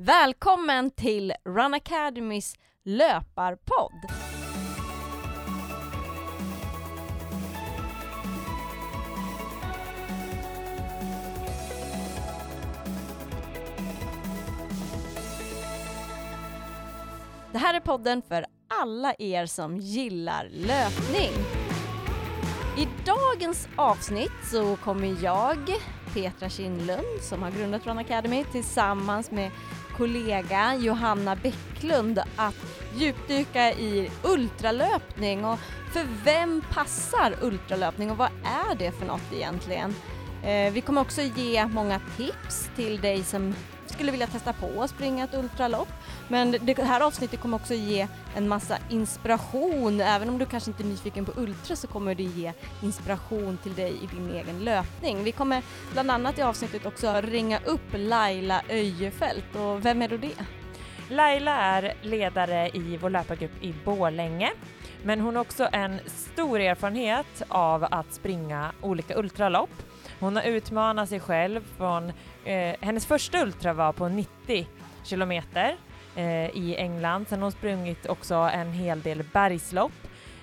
Välkommen till Run Academys löparpodd! Det här är podden för alla er som gillar löpning. I dagens avsnitt så kommer jag, Petra Kindlund, som har grundat Run Academy, tillsammans med kollega Johanna Bäcklund att djupdyka i ultralöpning och för vem passar ultralöpning och vad är det för något egentligen? Eh, vi kommer också ge många tips till dig som skulle vilja testa på att springa ett ultralopp. Men det här avsnittet kommer också ge en massa inspiration. Även om du kanske inte är nyfiken på ultra så kommer det ge inspiration till dig i din egen löpning. Vi kommer bland annat i avsnittet också ringa upp Laila Öjefelt. Och vem är då det? Laila är ledare i vår löpargrupp i Bålänge. Men hon har också en stor erfarenhet av att springa olika ultralopp. Hon har utmanat sig själv från, eh, hennes första ultra var på 90 kilometer eh, i England. Sen har hon sprungit också en hel del bergslopp.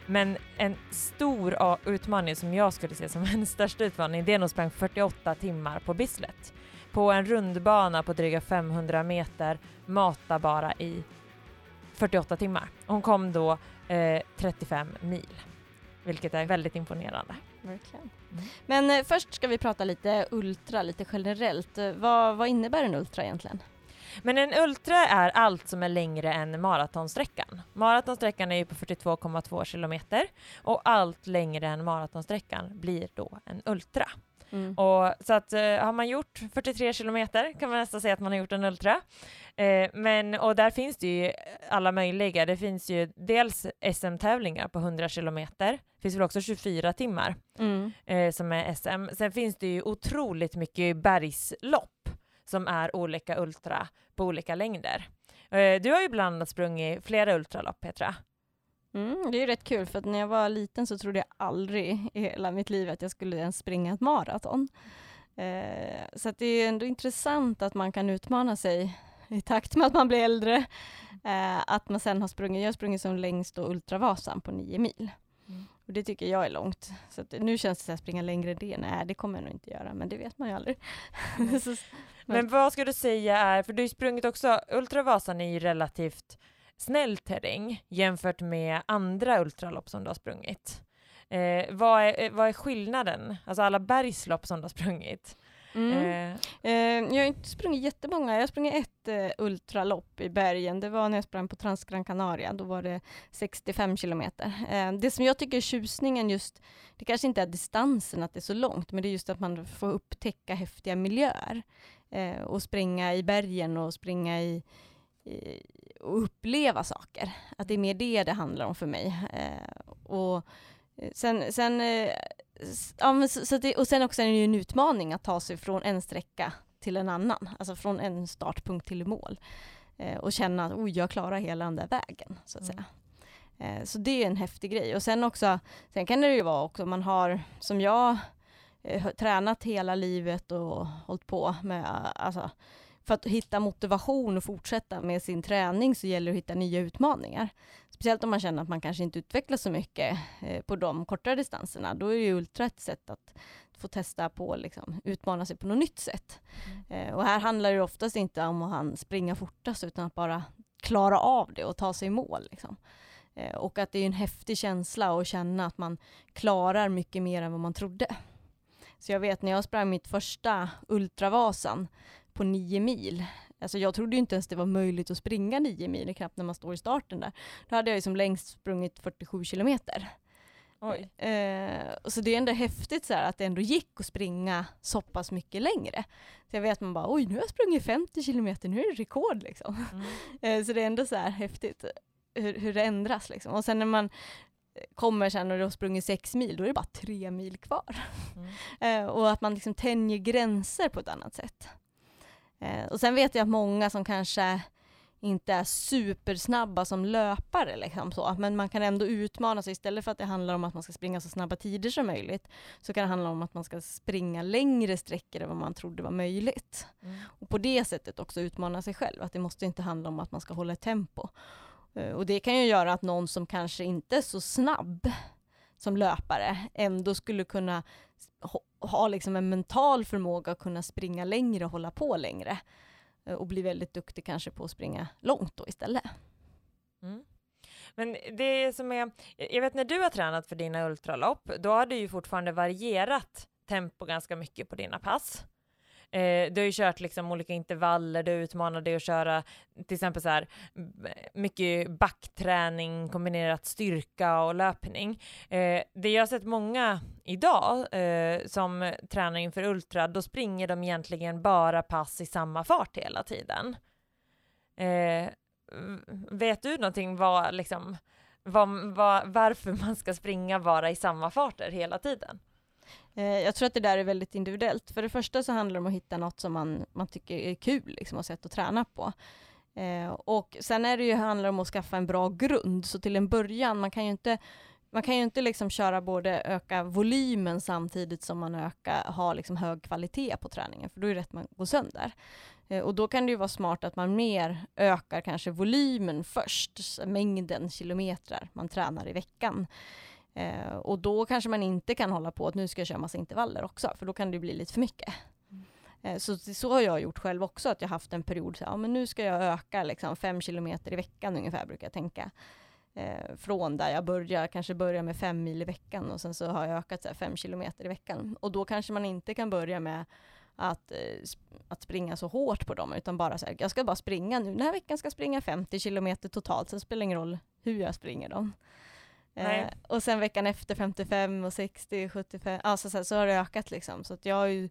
Men en stor utmaning som jag skulle se som hennes största utmaning, det är när hon sprang 48 timmar på Bislett. På en rundbana på dryga 500 meter, mata bara i 48 timmar. Hon kom då eh, 35 mil, vilket är väldigt imponerande. Verkligen. Mm. Men eh, först ska vi prata lite ultra, lite generellt. Eh, vad, vad innebär en ultra egentligen? Men en ultra är allt som är längre än maratonsträckan. Maratonsträckan är ju på 42,2 kilometer och allt längre än maratonsträckan blir då en ultra. Mm. Och, så att uh, har man gjort 43 kilometer kan man nästan säga att man har gjort en ultra. Uh, men, och där finns det ju alla möjliga. Det finns ju dels SM-tävlingar på 100 kilometer. Det finns väl också 24 timmar mm. uh, som är SM. Sen finns det ju otroligt mycket bergslopp som är olika ultra på olika längder. Eh, du har ju bland annat sprungit flera ultralopp, Petra. Mm, det är rätt kul, för att när jag var liten så trodde jag aldrig i hela mitt liv att jag skulle ens springa ett maraton. Eh, så det är ändå intressant att man kan utmana sig i takt med att man blir äldre. Eh, att man sen har sprungit, jag har sprungit som längst då Ultravasan på nio mil. Mm. Och det tycker jag är långt. Så nu känns det att springa längre än det. Nej, det kommer jag nog inte göra, men det vet man ju aldrig. så, men vad ska du säga är, för du har ju sprungit också, Ultravasan är ju relativt snäll terräng jämfört med andra ultralopp som du har sprungit. Eh, vad, är, eh, vad är skillnaden? Alltså alla bergslopp som du har sprungit. Mm. Eh. Eh, jag har inte sprungit jättemånga. Jag har sprungit ett eh, ultralopp i bergen. Det var när jag sprang på Transgran Canaria. Då var det 65 kilometer. Eh, det som jag tycker är tjusningen just, det kanske inte är distansen att det är så långt, men det är just att man får upptäcka häftiga miljöer. Eh, och springa i bergen och springa i, i, och uppleva saker. Att det är mer det det handlar om för mig. Eh, och sen, sen ja, så, så det, och sen också är det ju en utmaning att ta sig från en sträcka till en annan, alltså från en startpunkt till mål. Eh, och känna att oh, jag klarar hela den där vägen, så att mm. säga. Eh, så det är en häftig grej. Och sen också, sen kan det ju vara också, man har, som jag, eh, tränat hela livet och hållit på med, alltså, för att hitta motivation och fortsätta med sin träning så gäller det att hitta nya utmaningar. Speciellt om man känner att man kanske inte utvecklas så mycket eh, på de kortare distanserna. Då är ju ultra ett sätt att få testa på, liksom, utmana sig på något nytt sätt. Mm. Eh, och här handlar det oftast inte om att springa fortast utan att bara klara av det och ta sig i mål. Liksom. Eh, och att det är en häftig känsla att känna att man klarar mycket mer än vad man trodde. Så jag vet när jag sprang mitt första Ultravasan på nio mil. Alltså jag trodde inte ens det var möjligt att springa nio mil, knappt när man står i starten där. Då hade jag som längst sprungit 47 kilometer. Eh, så det är ändå häftigt så här, att det ändå gick att springa så pass mycket längre. Så jag vet man bara, oj nu har jag sprungit 50 kilometer, nu är det rekord liksom. Mm. Eh, så det är ändå så här häftigt hur, hur det ändras liksom. Och sen när man kommer sen och du har sprungit sex mil, då är det bara tre mil kvar. Mm. Eh, och att man liksom tänjer gränser på ett annat sätt. Eh, och sen vet jag att många som kanske inte är supersnabba som löpare. Liksom så. Men man kan ändå utmana sig. Istället för att det handlar om att man ska springa så snabba tider som möjligt, så kan det handla om att man ska springa längre sträckor än vad man trodde var möjligt. Mm. Och på det sättet också utmana sig själv. Att det måste inte handla om att man ska hålla ett tempo. Eh, och det kan ju göra att någon som kanske inte är så snabb som löpare ändå skulle kunna ha liksom en mental förmåga att kunna springa längre och hålla på längre. Eh, och bli väldigt duktig kanske på att springa långt då istället. Mm. Men det som är, jag vet när du har tränat för dina ultralopp, då har du ju fortfarande varierat tempo ganska mycket på dina pass. Eh, du har ju kört liksom olika intervaller, du utmanar dig att köra till exempel så här mycket backträning kombinerat styrka och löpning. Eh, det jag har sett många idag eh, som tränar inför ultra, då springer de egentligen bara pass i samma fart hela tiden. Eh, vet du någonting vad liksom var, var, varför man ska springa bara i samma farter hela tiden? Eh, jag tror att det där är väldigt individuellt. För det första så handlar det om att hitta något som man, man tycker är kul liksom, och sätt att träna på. Eh, och sen är det ju, handlar det om att skaffa en bra grund, så till en början, man kan ju inte man kan ju inte liksom köra både öka volymen samtidigt som man ökar, har liksom hög kvalitet på träningen, för då är det rätt man går sönder. Eh, och då kan det ju vara smart att man mer ökar kanske volymen först, mängden kilometrar man tränar i veckan. Eh, och då kanske man inte kan hålla på att nu ska jag köra massa intervaller också, för då kan det bli lite för mycket. Mm. Eh, så, så har jag gjort själv också, att jag haft en period, så, ja men nu ska jag öka liksom fem kilometer i veckan ungefär, brukar jag tänka. Eh, från där jag börjar, kanske börjar med fem mil i veckan och sen så har jag ökat så här, fem kilometer i veckan. Och då kanske man inte kan börja med att, eh, att springa så hårt på dem, utan bara så här, jag ska bara springa nu, den här veckan ska jag springa 50 kilometer totalt, sen spelar det ingen roll hur jag springer dem. Eh, och sen veckan efter 55 och 60, 75, alltså så, så har det ökat liksom. Så att jag har ju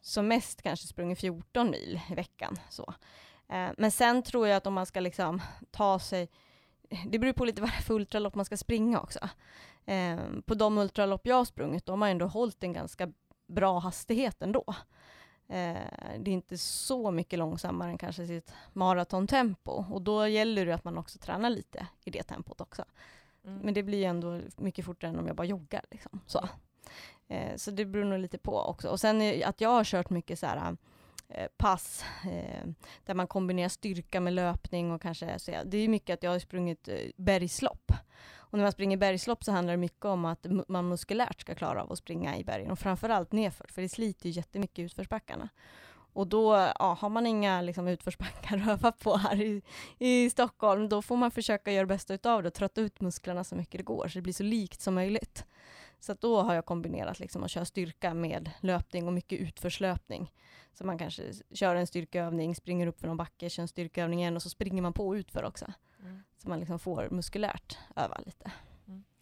som mest kanske sprungit 14 mil i veckan. Så. Eh, men sen tror jag att om man ska liksom ta sig, det beror på lite vad det är för ultralopp man ska springa också. Eh, på de ultralopp jag har sprungit, de har ändå hållit en ganska bra hastighet ändå. Eh, det är inte så mycket långsammare än kanske sitt maratontempo och då gäller det att man också tränar lite i det tempot också. Mm. Men det blir ju ändå mycket fortare än om jag bara joggar. Liksom. Så. Eh, så det beror nog lite på också. Och sen eh, att jag har kört mycket så här, eh, pass eh, där man kombinerar styrka med löpning och kanske så det är mycket att jag har sprungit eh, bergslopp. Och när man springer bergslopp så handlar det mycket om att man muskulärt ska klara av att springa i bergen och framförallt nerför, för det sliter ju jättemycket i utförsbackarna. Och då ja, har man inga liksom, utförsbackar att öva på här i, i Stockholm, då får man försöka göra det bästa utav det och trötta ut musklerna så mycket det går, så det blir så likt som möjligt. Så då har jag kombinerat liksom att köra styrka med löpning och mycket utförslöpning. Så man kanske kör en styrkeövning, springer upp för någon backe, kör en styrkeövning igen och så springer man på utför också. Mm. Så man liksom får muskulärt öva lite.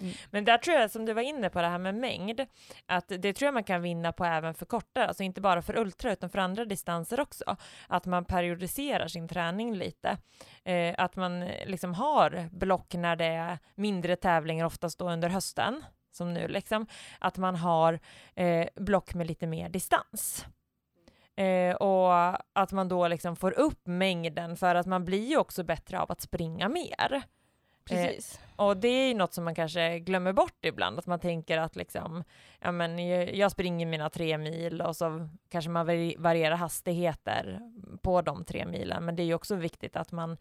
Mm. Men där tror jag, som du var inne på det här med mängd, att det tror jag man kan vinna på även för kortare, alltså inte bara för ultra utan för andra distanser också. Att man periodiserar sin träning lite. Eh, att man eh, liksom har block när det är mindre tävlingar, oftast då under hösten, som nu liksom. Att man har eh, block med lite mer distans. Eh, och att man då liksom får upp mängden för att man blir ju också bättre av att springa mer. Precis. Eh, och det är ju något som man kanske glömmer bort ibland, att man tänker att liksom, ja men jag springer mina tre mil och så kanske man varierar hastigheter på de tre milen, men det är ju också viktigt att man,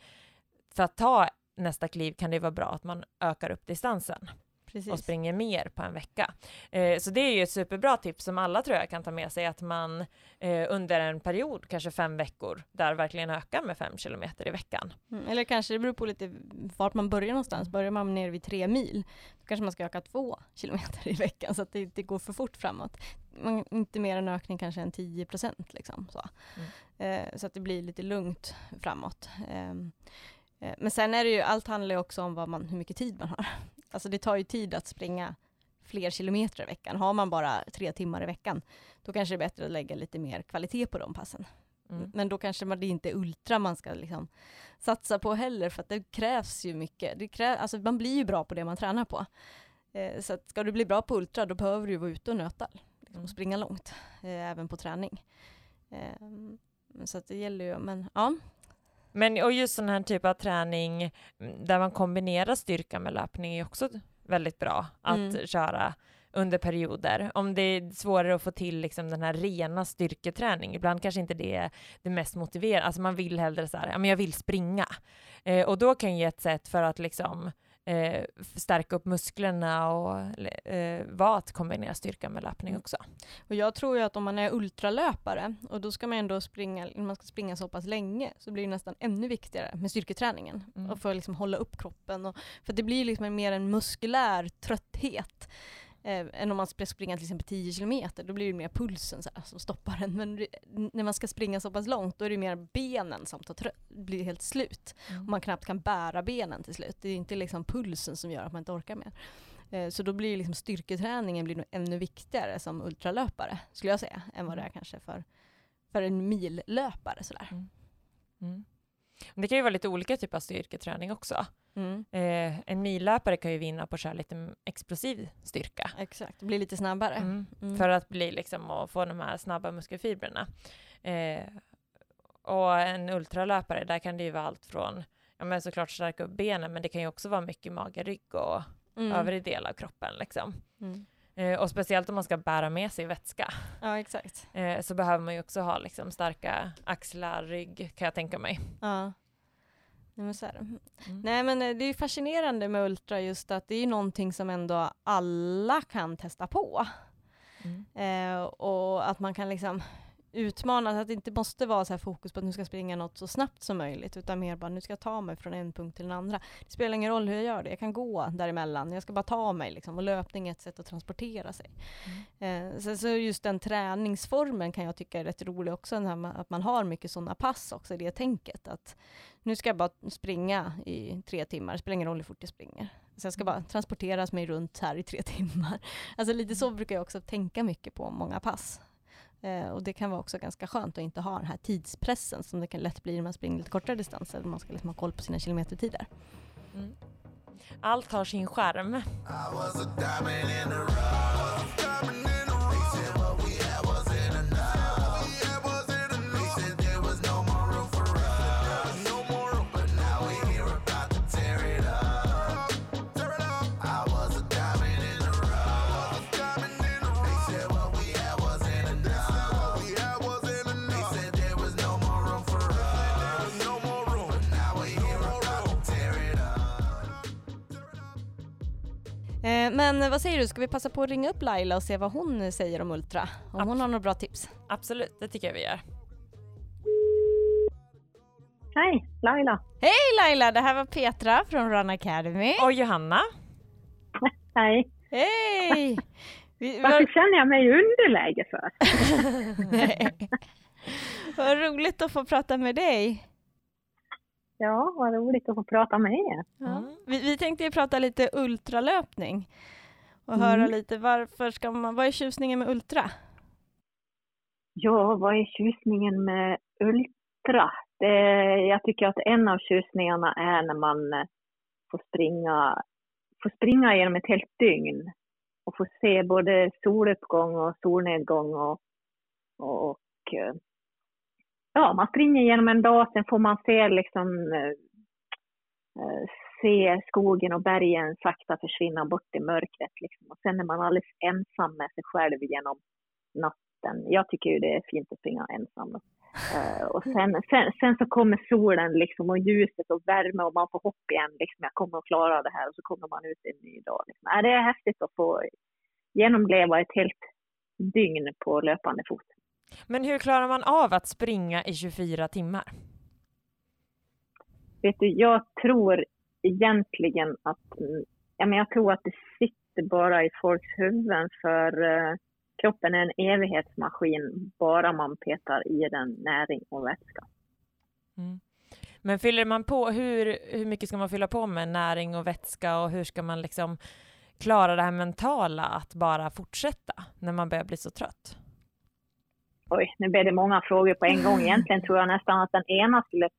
för att ta nästa kliv kan det vara bra att man ökar upp distansen. Precis. och springer mer på en vecka. Eh, så det är ju ett superbra tips som alla tror jag kan ta med sig, att man eh, under en period, kanske fem veckor, där verkligen ökar med fem kilometer i veckan. Mm, eller kanske det beror på lite vart man börjar någonstans. Börjar man ner vid tre mil, då kanske man ska öka två kilometer i veckan, så att det inte går för fort framåt. Man, inte mer en ökning kanske än 10 procent, liksom, så. Mm. Eh, så att det blir lite lugnt framåt. Ehm, eh, men sen är det ju, allt handlar ju också om vad man, hur mycket tid man har. Alltså det tar ju tid att springa fler kilometer i veckan. Har man bara tre timmar i veckan, då kanske det är bättre att lägga lite mer kvalitet på de passen. Mm. Men då kanske man, det inte är ultra man ska liksom satsa på heller, för att det krävs ju mycket. Det krävs, alltså man blir ju bra på det man tränar på. Eh, så att ska du bli bra på ultra, då behöver du vara ute och nöta, liksom, mm. och springa långt, eh, även på träning. Eh, så att det gäller ju, men ja. Men och just sån här typ av träning där man kombinerar styrka med löpning är också väldigt bra att Mm. köra under perioder. Om det är svårare att få till liksom den här rena styrketräning, ibland kanske inte det är det mest motiverande, alltså man vill hellre så här, ja men jag vill springa. Eh, och då kan ju ett sätt för att liksom eh, stärka upp musklerna och eh, vara att kombinera styrka med löpning också. Och jag tror ju att om man är ultralöpare och då ska man ändå springa, man ska springa så pass länge, så blir det nästan ännu viktigare med styrketräningen. Mm. Och för att liksom hålla upp kroppen. Och, för det blir liksom mer en muskulär trötthet. Eh, än om man ska springa till exempel 10 kilometer, då blir det mer pulsen så här, som stoppar en. Men det- när man ska springa så pass långt, då är det mer benen som tar blir helt slut. Och man knappt kan bära benen till slut. Det är inte liksom pulsen som gör att man inte orkar mer. Eh, Så då blir liksom styrketräningen blir nog ännu viktigare som ultralöpare, skulle jag säga, än vad det är kanske för, för en millöpare. Sådär. Mm. Men Det kan ju vara lite olika typer av styrketräning också. Mm. Eh, en millöpare kan ju vinna på att köra lite explosiv styrka. Exakt, blir lite snabbare. Mm. Mm. För att bli liksom och få de här snabba muskelfibrerna. Eh, och en ultralöpare, där kan det ju vara allt från, ja men såklart stärka upp benen, men det kan ju också vara mycket mage, rygg och Mm. övrig del av kroppen liksom. Mm. Eh, och speciellt om man ska bära med sig vätska, Ja, exakt. eh, så behöver man ju också ha liksom starka axlar, rygg, kan jag tänka mig. Ja. Nej, men så. Mm. Nej men eh, det är fascinerande med Ultra just att det är någonting som ändå alla kan testa på. Mm. Eh, och att man kan liksom utmana, att det inte måste vara så fokus på att nu ska jag springa något så snabbt som möjligt, utan mer bara nu ska jag ta mig från en punkt till en andra. Det spelar ingen roll hur jag gör det, jag kan gå däremellan, jag ska bara ta mig liksom, och löpning är ett sätt att transportera sig. Eh, så, så just den träningsformen kan jag tycka är rätt rolig också, den att man har mycket sådana pass också, det tänket att nu ska jag bara springa i tre timmar, det spelar ingen roll hur fort jag springer. Så jag ska bara transporteras mig runt här i tre timmar. Alltså lite så brukar jag också tänka mycket på många pass. Eh, och det kan vara också ganska skönt att inte ha den här tidspressen som det kan lätt bli när man springer lite kortare distanser. Man ska liksom ha koll på sina kilometertider. Mm. Allt har sin skärm. Men vad säger du, ska vi passa på att ringa upp Laila och se vad hon säger om Ultra? Om hon har några bra tips? Absolut, det tycker jag vi gör. Hej, Laila. Hej Laila, det här var Petra från Run Academy. Och Johanna, Hej. Hej! Vi, Varför vad, känner jag mig i underläge för? Nej. vad roligt att få prata med dig. Ja, vad roligt att få prata med er. Ja. Mm. Vi, vi tänkte ju prata lite ultralöpning och Mm. höra lite varför ska man, vad är tjusningen med ultra? Ja, vad är tjusningen med Ultra? Det, jag tycker att en av tjusningarna är när man eh, får springa, får springa genom ett helt dygn och få se både soluppgång och solnedgång och, och, och eh, ja, man springer genom en dag, sen får man se liksom eh, eh, se skogen och bergen sakta försvinna bort i mörkret liksom. Och sen är man alldeles ensam med sig själv genom natten. Jag tycker ju det är fint att springa ensam. Då. Eh, och sen, sen, sen så kommer solen liksom och ljuset och värme och man får hopp igen. Liksom, jag kommer att klara det här och så kommer man ut en ny dag. Liksom. Äh, det är häftigt att få genomleva ett helt dygn på löpande fot men hur klarar man av att springa i 24 timmar? Vet du, jag tror egentligen att, ja, men jag tror att det sitter bara i folks huvuden för eh, kroppen är en evighetsmaskin bara man petar i den näring och vätska. Mm. Men fyller man på, hur, hur mycket ska man fylla på med näring och vätska och hur ska man liksom klara det här mentala att bara fortsätta när man börjar bli så trött? Oj, nu blev det många frågor på en gång. Egentligen tror jag nästan att den ena skulle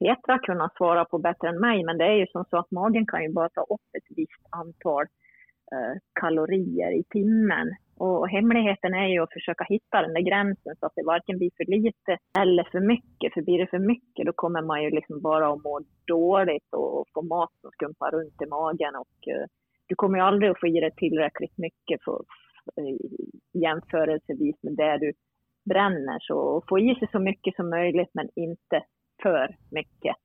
Petra kunna svara på bättre än mig, men det är ju som så att magen kan ju bara ta upp ett visst antal eh, kalorier i timmen. Och hemligheten är ju att försöka hitta den där gränsen så att det varken blir för lite eller för mycket. För blir det för mycket då kommer man ju liksom bara att må dåligt och få mat som skumpar runt i magen. Och eh, du kommer ju aldrig att få i dig tillräckligt mycket för, för, jämförelsevis med det du bränner. Så få i sig så mycket som möjligt men inte för mycket.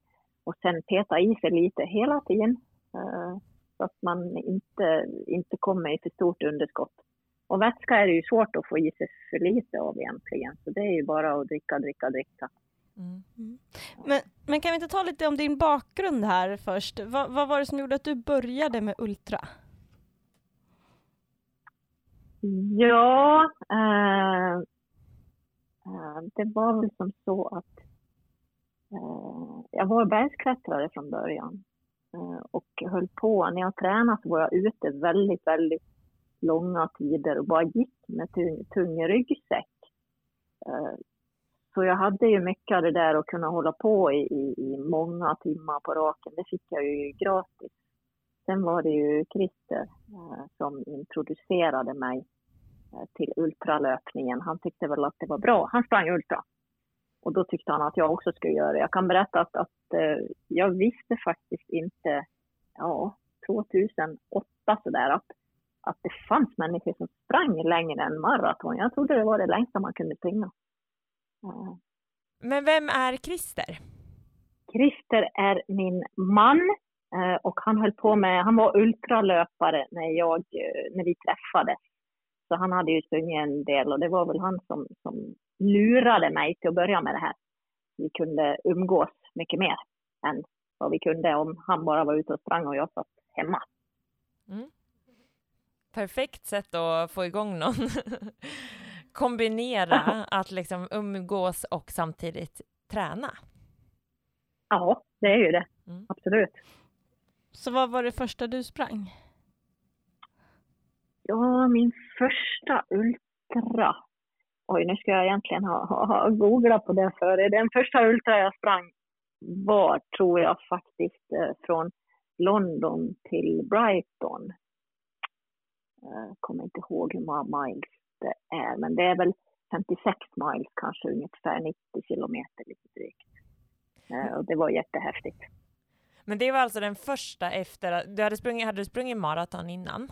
Och sen peta i sig lite hela tiden. eh, Så att man inte, inte kommer i för stort underskott. Och vätska är det ju svårt att få i sig för lite av egentligen. Så det är ju bara att dricka, dricka, dricka. Mm. Men, men kan vi inte ta lite om din bakgrund här först? Vad, vad var det som gjorde att du började med Ultra? Ja, eh, Eh, det var väl som så att eh, jag var bergsklättrare från början eh, och höll på. När jag tränade så var jag ute väldigt, väldigt långa tider och bara gick med tung, tung ryggsäck. Eh, så jag hade ju mycket av det där att kunna hålla på i, i, i många timmar på raken. Det fick jag ju gratis. Sen var det ju Christer eh, som introducerade mig till ultralöpningen. Han tyckte väl att det var bra. Han sprang ultra. Och då tyckte han att jag också skulle göra det. Jag kan berätta att, att eh, jag visste faktiskt inte, ja, 2008 sådär, att, att det fanns människor som sprang längre än maraton. Jag trodde det var det längsta man kunde springa. Eh, Men vem är Christer? Christer är min man eh, och han höll på med, han var ultralöpare när, jag, eh, när vi träffades. Så han hade ju sprungit en del och det var väl han som, som lurade mig till att börja med det här. Vi kunde umgås mycket mer än vad vi kunde om han bara var ute och sprang och jag satt hemma. Perfekt sätt att få igång någon. Kombinera att liksom umgås och samtidigt träna. Ja, det är ju det. Mm. Absolut. Så vad var det första du sprang? Ja, min första ultra. Oj, nu ska jag egentligen ha, ha, ha googlat på det före. Den första ultra jag sprang var, tror jag faktiskt, eh, från London till Brighton. Jag kommer inte ihåg hur många miles det är, men det är väl 56 miles, kanske ungefär 90 kilometer lite drygt. Eh, och det var jättehäftigt. Men det var alltså den första efter att du hade sprungit, hade du sprungit maraton innan?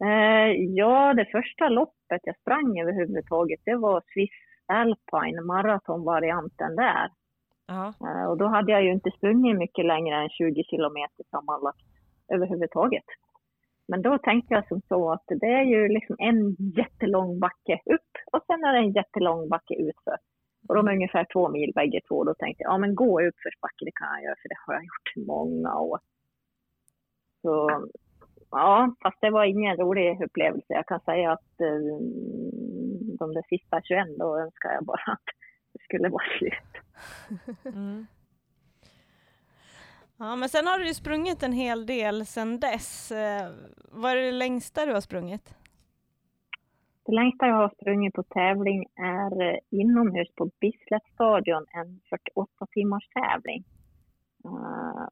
Eh, ja, det första loppet jag sprang överhuvudtaget, det var Swiss Alpine maratonvarianten där. Ja. Eh, och då hade jag ju inte sprungit mycket längre än 20 kilometer sammanlagt överhuvudtaget. Men då tänkte jag som så att det är ju liksom en jättelång backe upp och sen är det en jättelång backe utför. Och de är ungefär två mil bägge två. Då tänkte jag, ja men gå i uppförsbacke, det kan jag göra för det har jag gjort många år. Så ja, fast det var ingen rolig upplevelse. Jag kan säga att eh, de där sista 21 då önskar jag bara att det skulle vara slut. Mm. Ja, men sen har du ju sprungit en hel del sen dess. Eh, Vad är det längsta du har sprungit? Det längsta jag har sprungit på tävling är eh, inomhus på Bislett-stadion, en 48 timmars tävling.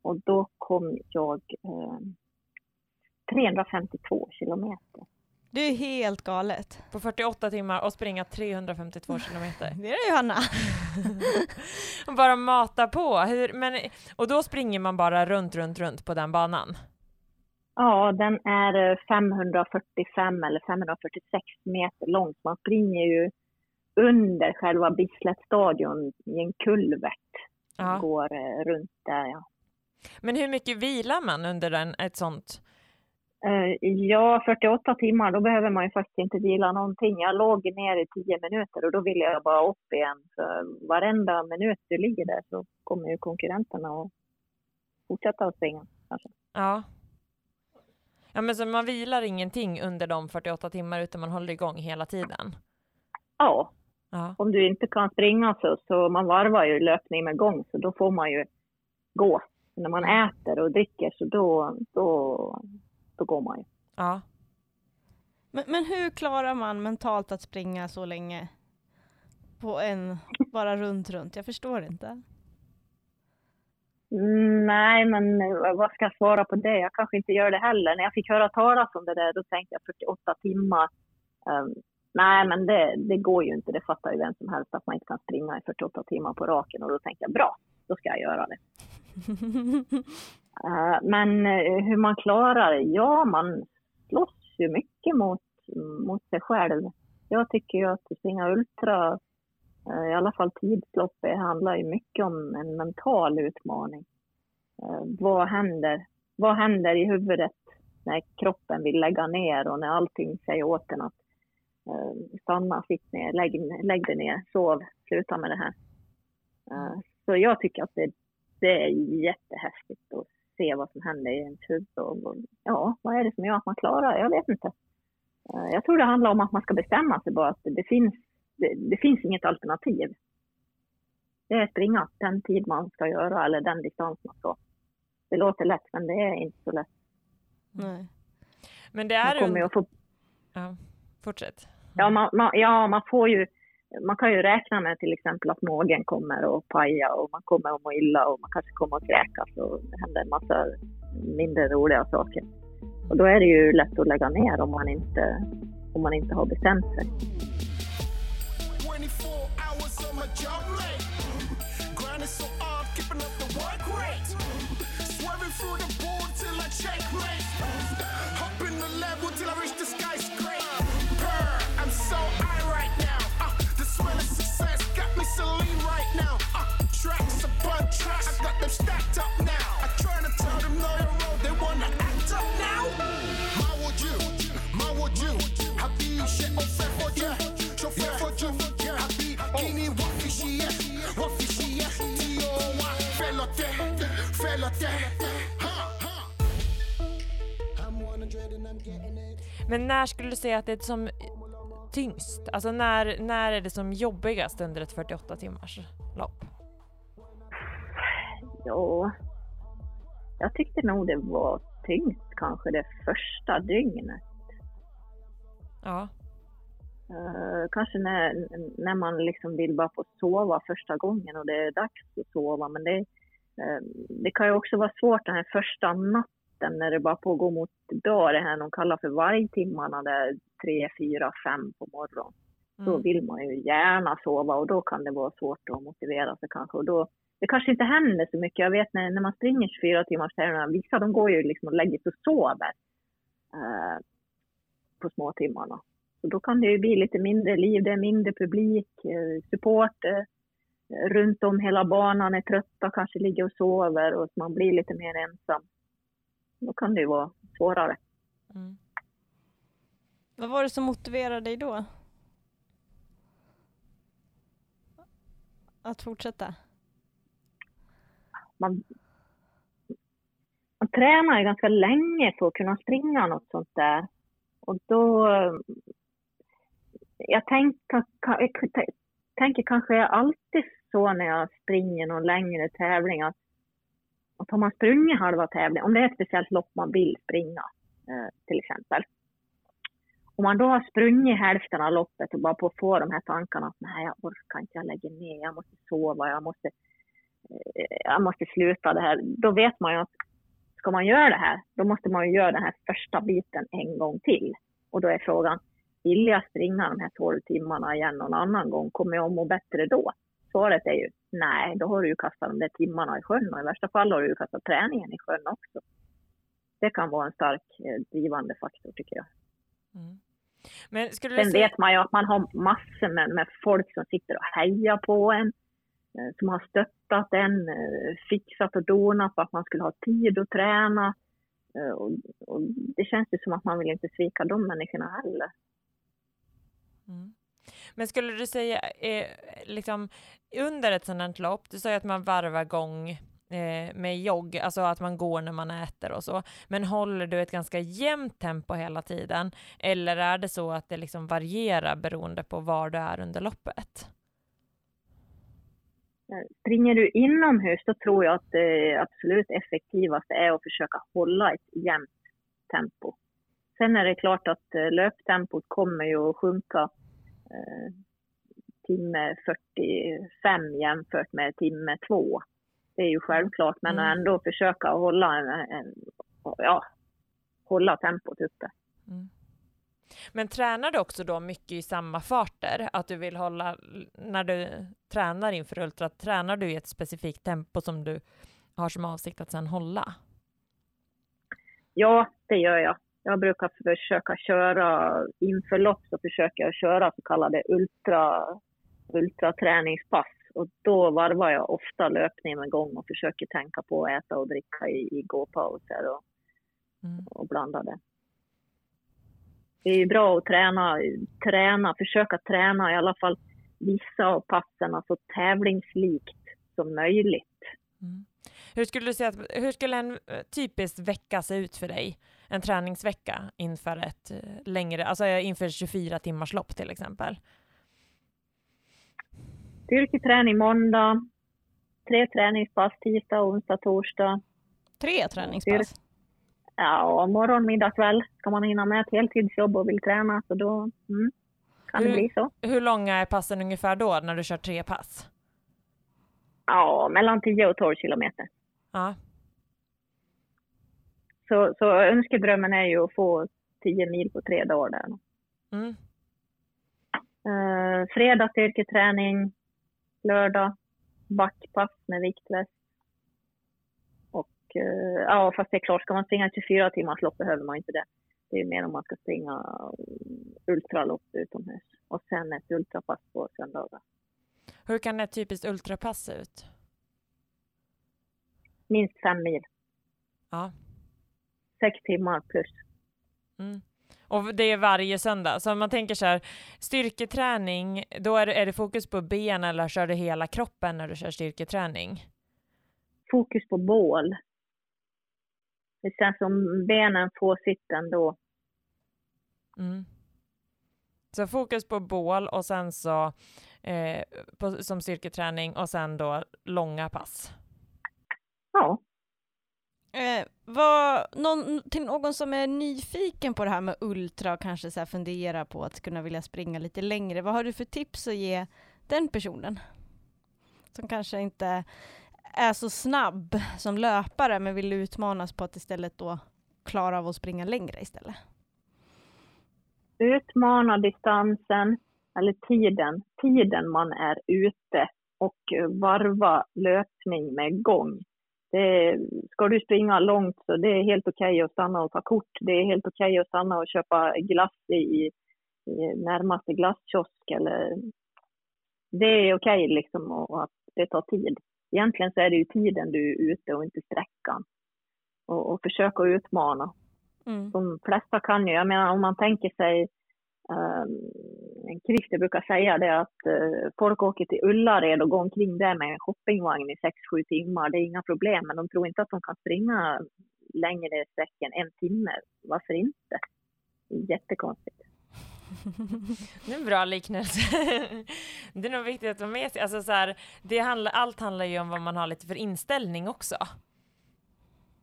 Och då kom jag 352 kilometer. Det är helt galet. På 48 timmar och springa 352 kilometer. Det är det Johanna. Och bara mata på. Hur, men, och då springer man bara runt, runt, runt på den banan? Ja, den är eh, 545 eller 546 meter lång. Man springer ju under själva Bislett-stadion i en kulvert. som Ja. Går eh, runt där, ja. Men hur mycket vilar man under en, ett sånt? Eh, Ja, 48 timmar, då behöver man ju faktiskt inte vila någonting. Jag låg ner i 10 minuter och då ville jag bara upp igen. För varenda minut du ligger där så kommer ju konkurrenterna att fortsätta att springa. Kanske. Ja. Ja men så man vilar ingenting under de 48 timmar utan man håller igång hela tiden? Ja, Ja. om du inte kan springa så, så man varvar ju löpning med gång så då får man ju gå. När man äter och dricker så då, då, då går man ju. ja. Men, men hur klarar man mentalt att springa så länge? På en, bara runt, runt? Jag förstår inte. Mm, nej, men vad ska jag svara på det? Jag kanske inte gör det heller. När jag fick höra talas om det där, då tänkte jag 48 timmar. Ehm, nej, men det, det går ju inte. Det fattar ju vem som helst att man inte kan springa i 48 timmar på raken. Och då tänkte jag, bra, då ska jag göra det. Eh, men eh, hur man klarar det? Ja, man slåss ju mycket mot, mot sig själv. Jag tycker ju att springa ultra, eh, i alla fall tidslopp, handlar ju mycket om en mental utmaning. Vad händer? Vad händer i huvudet när kroppen vill lägga ner och när allting säger åt en att stanna, sitt ner, lägg, lägg dig ner, sov, sluta med det här. Så jag tycker att det, det är jättehäftigt att se vad som händer i ens huvud. Ja, vad är det som gör att man klarar det? Jag vet inte. Eh, Jag tror det handlar om att man ska bestämma sig bara att det finns, det, det finns inget alternativ. Det är springa den tid man ska göra eller den distans man ska. Det låter lätt men det är inte så lätt. Nej. Men det Man är... kommer ju att få ja, fortsätt. Ja, man, man, ja, man får ju, man kan ju räkna med till exempel att magen kommer att paja och man kommer att må illa och man kanske kommer att kräkas och det händer en massa mindre roliga saker. Och då är det ju lätt att lägga ner om man inte, om man inte har bestämt sig. keeping up the work rate. Swerving through the board till I checkmate. Men när skulle du säga att det är som tyngst? Alltså när, när är det som jobbigast under ett 48 timmars lopp? Ja, jag tyckte nog det var tyngst kanske det första dygnet. Ja. Eh, kanske när, när man liksom vill bara få sova första gången och det är dags att sova. Men det, eh, det kan ju också vara svårt den här första natten när det bara på att gå mot dag, det här de kallar för vargtimmarna, där tre, fyra, fem på morgonen. Då Mm. vill man ju gärna sova och då kan det vara svårt att motivera sig kanske. Och då, det kanske inte händer så mycket. Jag vet när, när man springer 24 timmars tävlingar, vissa de går ju liksom och lägger sig och sover eh, på småtimmarna. Så då kan det ju bli lite mindre liv, det är mindre publik, eh, supporter eh, runt om hela banan är trötta, kanske ligger och sover och man blir lite mer ensam. Då kan det ju vara svårare. Mm. Vad var det som motiverade dig då? Att fortsätta? man, man tränar ju ganska länge för att kunna springa något sånt där. Och då... Jag tänker, tänker kanske alltid så när jag springer någon längre tävling att, att har man sprungit halva tävlingen, om det är ett speciellt lopp man vill springa eh, till exempel. Om man då har sprungit hälften av loppet och bara på få de här tankarna att nej jag orkar inte, jag lägger ner, jag måste sova, jag måste eh, jag måste sluta det här. Då vet man ju att ska man göra det här, då måste man ju göra den här första biten en gång till. Och då är frågan, vill jag springa de här 12 timmarna igen någon annan gång? Kommer jag att må bättre då? Svaret är ju nej, då har du ju kastat de där timmarna i sjön och i värsta fall har du ju kastat träningen i sjön också. Det kan vara en stark eh, drivande faktor tycker jag. Mm. Men skulle Sen säga... vet man ju att man har massor med, med folk som sitter och hejar på en, eh, som har stöttat en, eh, fixat och donat för att man skulle ha tid att träna. Och, och det känns ju som att man vill inte svika de människorna heller. Mm. Men skulle du säga, eh, liksom under ett sådant här lopp, du sa ju att man varvar gång eh, med jogg, alltså att man går när man äter och så, men håller du ett ganska jämnt tempo hela tiden? Eller är det så att det liksom varierar beroende på var du är under loppet? Eh, springer du inomhus då tror jag att det absolut effektivaste är att försöka hålla ett jämnt tempo. Sen är det klart att eh, löptempot kommer ju att sjunka timme 45 jämfört med timme 2. Det är ju självklart, men Mm. ändå försöka hålla, en, en, ja, hålla tempot uppe. Mm. Men tränar du också då mycket i samma farter? Att du vill hålla, när du tränar inför ultra, tränar du i ett specifikt tempo som du har som avsikt att sedan hålla? Ja, det gör jag. Jag brukar försöka köra inför lopp så försöker jag köra så kallade ultra, ultraträningspass. Och då varvar jag ofta löpning med gång och försöker tänka på att äta och dricka i, i gåpauser och, Mm. och blanda det. Det är bra att träna, träna, försöka träna i alla fall vissa av passen så tävlingslikt som möjligt. Mm. Hur skulle du säga att, hur skulle en eh, typisk vecka se ut för dig? En träningsvecka inför ett eh, längre, alltså inför 24 timmars lopp till exempel? Styrketräning måndag, tre träningspass tisdag, onsdag, torsdag. Tre träningspass. Ja, morgon, middag, kväll. Ska man hinna med ett heltidsjobb och vill träna så då mm, kan det Hur- bli så. Hur långa är passen ungefär då när du kör tre pass? Ja, mellan 10 och 12 kilometer. Ja. Så, så önskedrömmen är ju att få 10 mil på tre dagar där. Mm. Eh, fredag styrketräning, lördag backpass med viktväst. Och eh, ja, fast det är klart, ska man springa 24 timmars lopp behöver man inte det. Det är mer om man ska springa ultralopp utomhus. Och sen ett ultrapass på söndagar. Hur kan ett typiskt ultrapass se ut? Minst fem mil, Ja. sex timmar plus. Mm. Och det är varje söndag. Så om man tänker så här, styrketräning, då är det, är det fokus på ben eller kör du hela kroppen när du kör styrketräning? Fokus på bål. Det känns som benen får sitt ändå. Mm. Så fokus på bål och sen så eh, på, som styrketräning och sen då långa pass. Ja, Eh, vad, någon, till någon som är nyfiken på det här med ultra och kanske så här funderar på att kunna vilja springa lite längre, vad har du för tips att ge den personen? Som kanske inte är så snabb som löpare men vill utmanas på att istället då klara av att springa längre istället. utmana distansen eller tiden, tiden man är ute och varva löpning med gång. Det, ska du springa långt så det är helt okej att stanna och ta kort. Det är helt okej att stanna och köpa glass i, i närmaste glasskiosk eller det är okej liksom och att det tar tid. Egentligen så är det ju tiden du är ute och inte sträckan. Och, och försöka utmana Mm. de flesta kan ju, jag menar om man tänker sig, um, Christer brukar säga det att eh, folk åker till Ullared och går omkring där med en shoppingvagn i 6-7 timmar, det är inga problem, men de tror inte att de kan springa längre sträckor än en timme. Varför inte? Det är jättekonstigt. Det är en bra liknelse. det är nog viktigt att ha med sig, alltså så här, det handlar, allt handlar ju om vad man har lite för inställning också.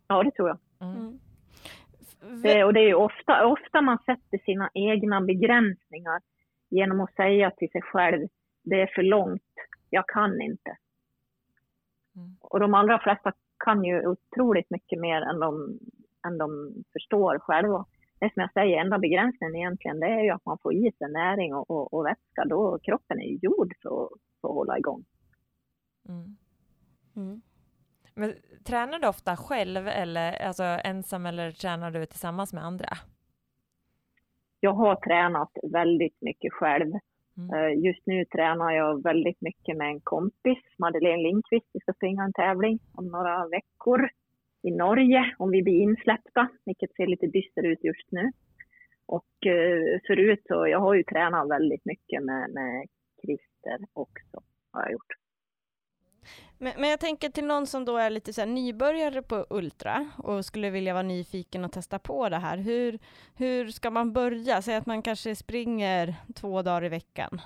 Ja, det tror jag. Mm. Det, och det är ju ofta, ofta man sätter sina egna begränsningar genom att säga till sig själv, det är för långt, jag kan inte. Mm. Och de allra flesta kan ju otroligt mycket mer än de, än de förstår själva. Det som jag säger, enda begränsningen egentligen, det är ju att man får i sig näring och, och, och vätska. Då kroppen är ju gjord för att, för att hålla igång. Mm. Mm. Men tränar du ofta själv eller alltså ensam eller tränar du tillsammans med andra? Jag har tränat väldigt mycket själv. Mm. Eh, Just nu tränar jag väldigt mycket med en kompis, Madeleine Lindqvist. Vi ska springa en tävling om några veckor i Norge om vi blir insläppta, vilket ser lite dyster ut just nu. Och eh, förut så, jag har ju tränat väldigt mycket med, med Christer också, har jag gjort. Men, men jag tänker till någon som då är lite så här nybörjare på Ultra och skulle vilja vara nyfiken och testa på det här. Hur, hur ska man börja? Säg att man kanske springer två dagar i veckan.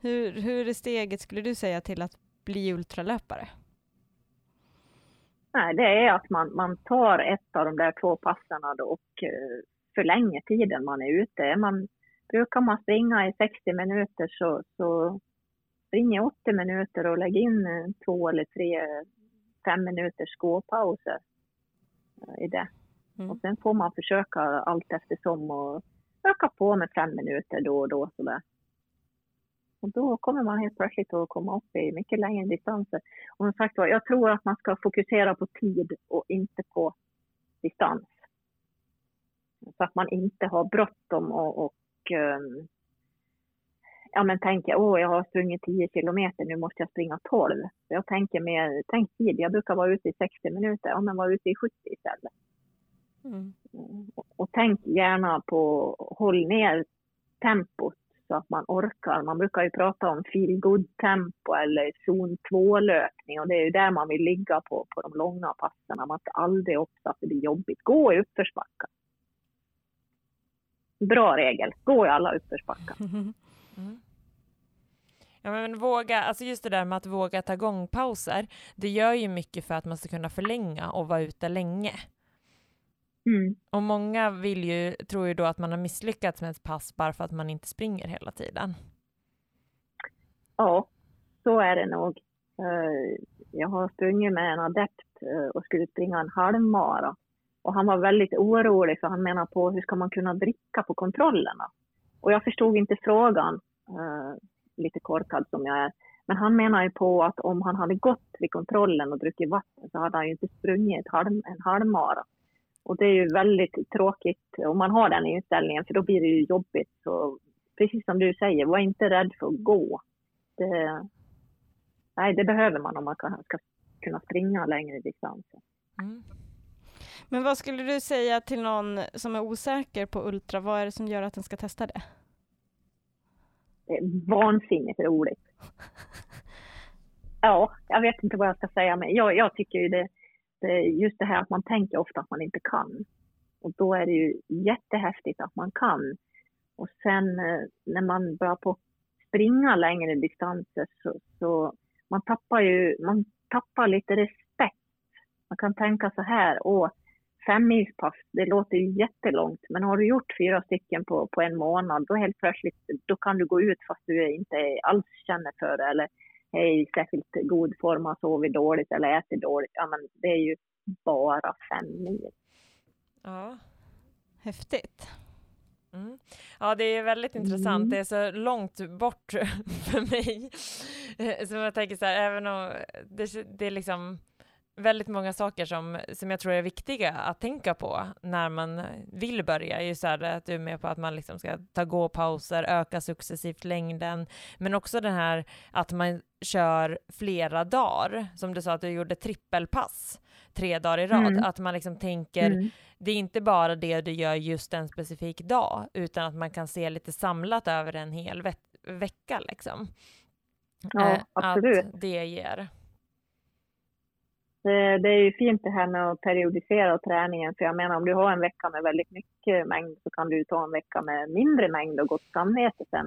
Hur, hur är steget, skulle du säga, till att bli ultralöpare? Nej, det är att man, man tar ett av de där två passen då och eh, förlänger tiden man är ute. Man, brukar man springa i 60 minuter så, så spring i 80 minuter och lägg in eh, två eller tre fem minuters gåpauser eh, i det. Mm. Och sen får man försöka allt eftersom och öka på med fem minuter då och då sådär. Och då kommer man helt plötsligt att komma upp i mycket längre distanser. Och som sagt jag tror att man ska fokusera på tid och inte på distans. Så att man inte har bråttom och, och ehm, ja men tänker, åh jag har sprungit 10 kilometer, nu måste jag springa 12. Så jag tänker mer, tänk tid, jag brukar vara ute i 60 minuter, ja men var ute i 70 istället. Mm. Och, och tänk gärna på, håll ner tempot så att man orkar. Man brukar ju prata om feel good tempo eller zon 2-löpning och det är ju där man vill ligga på, på de långa passen. Man ska aldrig upp så att det blir jobbigt. Gå i uppförsbackar. Bra regel, gå i alla uppförsbackar. Mm. Ja, men våga, alltså just det där med att våga ta gångpauser, det gör ju mycket för att man ska kunna förlänga och vara ute länge. Mm. Och många vill ju, tror ju då att man har misslyckats med ett pass bara för att man inte springer hela tiden. Ja, så är det nog. Eh, Jag har sprungit med en adept eh, och skulle springa en halvmara. Och han var väldigt orolig för han menar på hur ska man kunna dricka på kontrollerna? Och jag förstod inte frågan, eh, lite korkad som jag är. Men han menar ju på att om han hade gått vid kontrollen och druckit vatten så hade han ju inte sprungit ett halv, en halvmara. Och det är ju väldigt tråkigt om man har den inställningen för då blir det ju jobbigt. Så precis som du säger, var inte rädd för att gå. Det, nej, det behöver man om man kan, ska kunna springa längre distanser. Mm. Men vad skulle du säga till någon som är osäker på ultra? Vad är det som gör att den ska testa det? Det är vansinnigt roligt. Ja, jag vet inte vad jag ska säga, men jag, jag tycker ju det, det, just det här att man tänker ofta att man inte kan. Och då är det ju jättehäftigt att man kan. Och sen eh, när man börjar på springa längre distanser så, så man tappar ju, man tappar lite respekt. Man kan tänka så här, åh, femmilspass, det låter ju jättelångt, men har du gjort fyra stycken på, på en månad, då helt plötsligt, då kan du gå ut fast du inte alls känner för det, eller är i särskilt god form, har sovit dåligt eller ätit dåligt. Ja, men det är ju bara fem mil. Ja. Häftigt. Mm. Ja, det är väldigt intressant. Mm. Det är så långt bort för mig. Eh, Så jag tänker så här, även om det, det är liksom väldigt många saker som, som jag tror är viktiga att tänka på när man vill börja. Just så här att du är med på att man liksom ska ta gåpauser, öka successivt längden, men också den här att man kör flera dagar, som du sa att du gjorde trippelpass tre dagar i rad, Mm. att man liksom tänker Mm. det är inte bara det du gör just en specifik dag, utan att man kan se lite samlat över en hel ve vecka liksom. Ja, Eh, absolut. Att det ger. Det, är ju fint det här med att periodisera träningen. För jag menar om du har en vecka med väldigt mycket mängd så kan du ta en vecka med mindre mängd och gott samvete sen.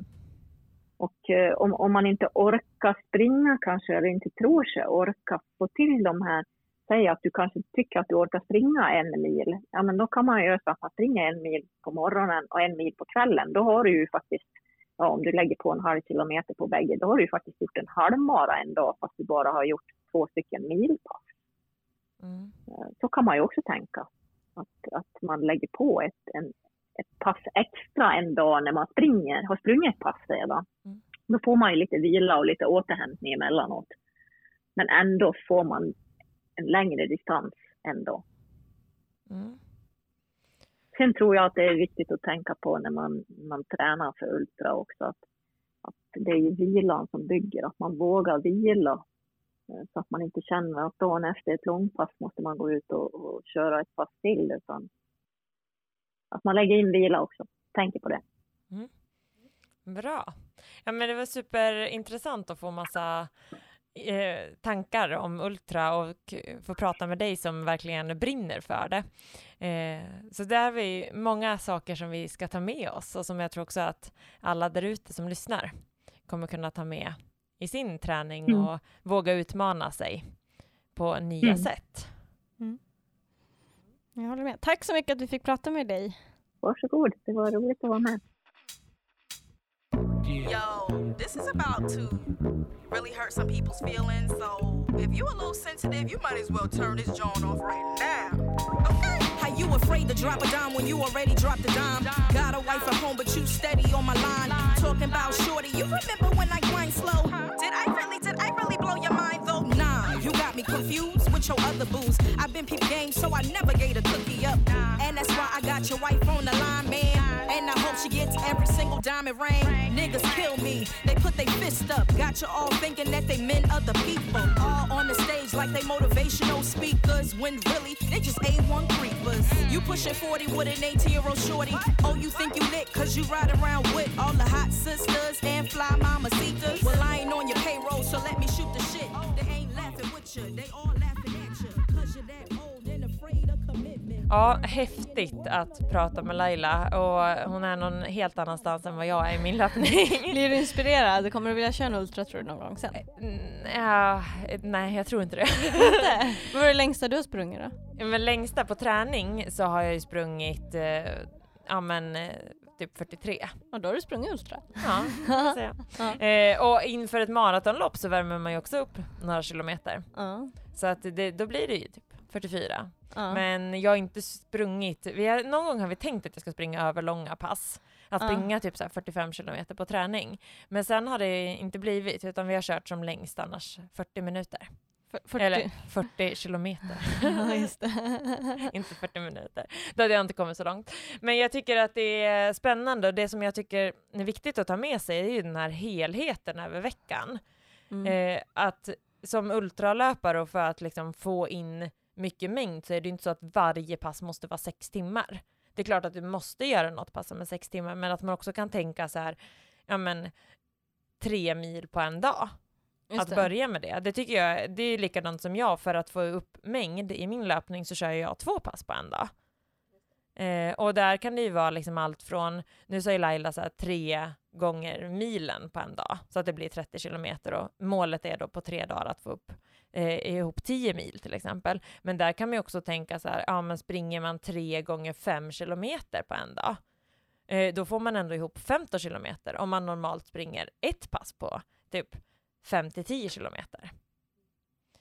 Och eh, om, om man inte orkar springa kanske eller inte tror sig orka få till de här, säg att du kanske tycker att du orkar springa en mil. Ja men då kan man göra så att man springer en mil på morgonen och en mil på kvällen. Då har du ju faktiskt, ja, om du lägger på en halv kilometer på bägge, då har du ju faktiskt gjort en halvmara en dag fast du bara har gjort två stycken milpass. Mm. Eh, Så kan man ju också tänka. Att, att man lägger på ett, en, ett pass extra en dag när man springer, har sprungit ett pass redan. Mm. Då får man ju lite vila och lite återhämtning emellanåt. Men ändå får man en längre distans ändå. Mm. Sen tror jag att det är viktigt att tänka på när man, man tränar för ultra också. Att, att det är ju vilan som bygger, att man vågar vila. Eh, så att man inte känner att dagen efter ett långpass måste man gå ut och, och köra ett pass till. Utan att man lägger in vila också. Tänker på det. Mm. Bra. Ja, men det var superintressant att få massa eh, tankar om Ultra och få prata med dig som verkligen brinner för det. Eh, så där har vi många saker som vi ska ta med oss och som jag tror också att alla där ute som lyssnar kommer kunna ta med i sin träning Mm. och våga utmana sig på nya Mm. sätt. Jag håller med. Tack så mycket att vi fick prata med dig. Varsågod, det var roligt att vara med. Yo, this is about to really hurt some people's feelings. So if you a little sensitive, you might as well turn this joint off right now. Okay? You afraid to drop a dime when you already dropped a dime? Got a wife at home, but you steady on my line. Talking about shorty, you remember when I grind slow? Did I really, did I really blow your mind though? Nah, you got me confused with your other booze. I've been peep game, so I never gave a cookie up. And that's why I got your wife on the line, man. And I hope she gets every single diamond ring. Niggas kill me, they put their fist up. Got you all thinking that they meant other people. All on the stage like they motivational speakers. When really, they just A1 creepers. You pushing 40 with an 18 year old shorty. Oh, you think you lit cause you ride around with all the hot sisters and fly mamacitas. Well, I ain't on your payroll, so let me shoot the shit. They ain't laughing with you, they all laughing Ja, häftigt att prata med Laila och hon är någon helt annanstans än vad jag är i min löpning. Blir du inspirerad? Kommer du vilja köra en ultra tror du någon gång sen? Mm, Ja, nej, jag tror inte det. Inte? Vad var det längsta du har sprungit då? Men längsta på träning så har jag ju sprungit, eh, ja men eh, typ 43. Ja, då har du sprungit ultra. Ja. Ja. Eh, och inför ett maratonlopp så värmer man ju också upp några kilometer. Ja. Så att det, då blir det ju typ 44. Ja. Men jag har inte sprungit, vi har, någon gång har vi tänkt att jag ska springa över långa pass. Att Ja. springa typ så här 45 kilometer på träning. Men sen har det inte blivit utan vi har kört som längst annars 40 minuter. F- 40. Eller 40 kilometer. ja, just det. inte 40 minuter. Då hade jag inte kommit så långt. Men jag tycker att det är spännande och det som jag tycker är viktigt att ta med sig är ju den här helheten över veckan. Mm. Eh, att som ultralöpare och för att liksom få in mycket mängd så är det inte så att varje pass måste vara sex timmar. Det är klart att du måste göra något pass som är sex timmar men att man också kan tänka så här, ja men tre mil på en dag. Just att det. börja med det. Det tycker jag, det är likadant som jag, för att få upp mängd i min löpning så kör jag två pass på en dag. Eh, och där kan det ju vara liksom allt från, nu säger Laila så här, tre gånger milen på en dag, så att det blir 30 kilometer och målet är då på tre dagar att få upp eh, ihop 10 mil till exempel. Men där kan man ju också tänka så här, ja men springer man tre gånger fem kilometer på en dag, eh, då får man ändå ihop 15 kilometer om man normalt springer ett pass på typ 5 till 10 kilometer.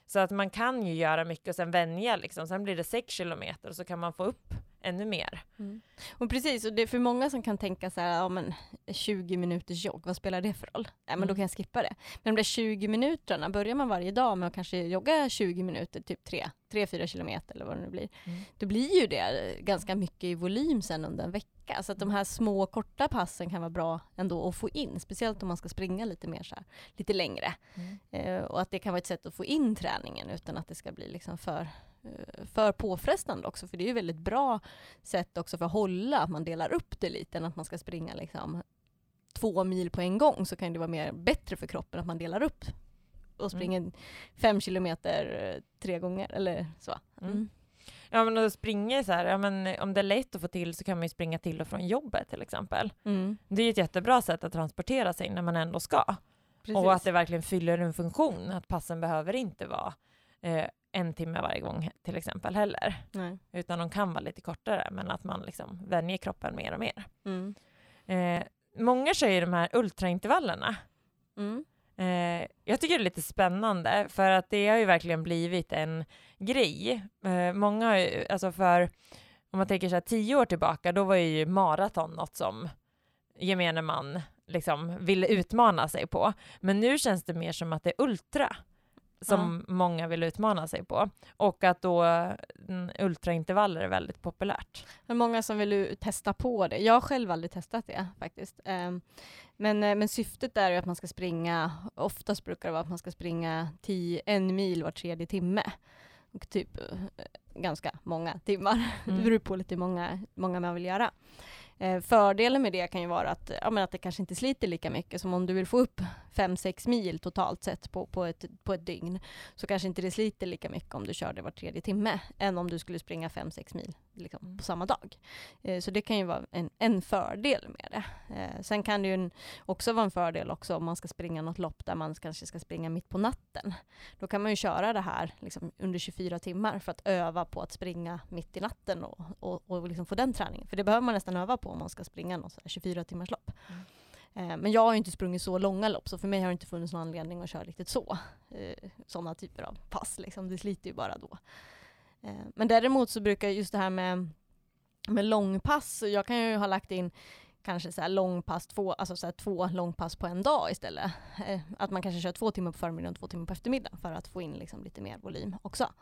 Så att man kan ju göra mycket och sen vänja liksom. Sen blir det 6 kilometer och så kan man få upp ännu mer. Och precis, och det är för många som kan tänka så här, ja men 20 minuters jogg, vad spelar det för roll? Nej men då Mm. kan jag skippa det. Men de där 20 minuterna, börjar man varje dag med att kanske jogga 20 minuter, typ 3-4 kilometer eller vad det nu blir, Mm. då blir ju det ganska mycket i volym sen under en vecka. Så att de här små korta passen kan vara bra ändå att få in, speciellt om man ska springa lite mer så här, lite längre. Mm. Eh, och att det kan vara ett sätt att få in träningen utan att det ska bli liksom för, för påfrestande också. För det är ju väldigt bra sätt också för att hålla, att man delar upp det lite än att man ska springa liksom två mil på en gång så kan det vara mer bättre för kroppen att man delar upp och springer fem kilometer eh, tre gånger eller så. Mm. Ja men att springa så här, ja men om det är lätt att få till så kan man ju springa till och från jobbet till exempel. Mm. Det är ju ett jättebra sätt att transportera sig när man ändå ska. Precis. Och att det verkligen fyller en funktion, att passen behöver inte vara eh, en timme varje gång till exempel heller. Nej. Utan de kan vara lite kortare, men att man liksom vänjer kroppen mer och mer. Mm. Eh, många kör ju de här ultraintervallerna. Mm. Eh, jag tycker det är lite spännande för att det har ju verkligen blivit en grej. Eh, många har ju, alltså för, om man tänker så här tio år tillbaka, då var ju maraton något som gemene man liksom ville utmana sig på. Men nu känns det mer som att det är ultra som många vill utmana sig på. Och att då mm, ultraintervaller är väldigt populärt. Är många som vill testa på det. Jag har själv aldrig testat det faktiskt. Ehm, Men, eh, men syftet är ju att man ska springa, oftast brukar det vara att man ska springa 10, en mil var tredje timme. Och typ eh, ganska många timmar. Mm. Det beror på lite hur många, många man vill göra. Eh, fördelen med det kan ju vara att, ja, men att det kanske inte sliter lika mycket som om du vill få upp 5-6 mil totalt sett på, på, ett, på ett dygn. Så kanske inte det sliter lika mycket om du kör det var tredje timme än om du skulle springa 5-6 mil liksom, på samma dag. Eh, så det kan ju vara en, en fördel med det. Eh, sen kan det ju en, också vara en fördel också om man ska springa något lopp där man kanske ska springa mitt på natten. Då kan man ju köra det här liksom, under 24 timmar för att öva på att springa mitt i natten och, och, och liksom få den träningen. För det behöver man nästan öva på om man ska springa något så här 24 timmars lopp. Mm. Eh, men jag har ju inte sprungit så långa lopp så för mig har det inte funnits någon anledning att köra riktigt så. Eh, Sådana typer av pass liksom, det sliter ju bara då. Eh, men däremot så brukar just det här med, med långpass, jag kan ju ha lagt in kanske så här långpass, två, alltså så här två långpass på en dag istället. Eh, att man kanske kör två timmar på förmiddagen och två timmar på eftermiddagen för att få in liksom lite mer volym också.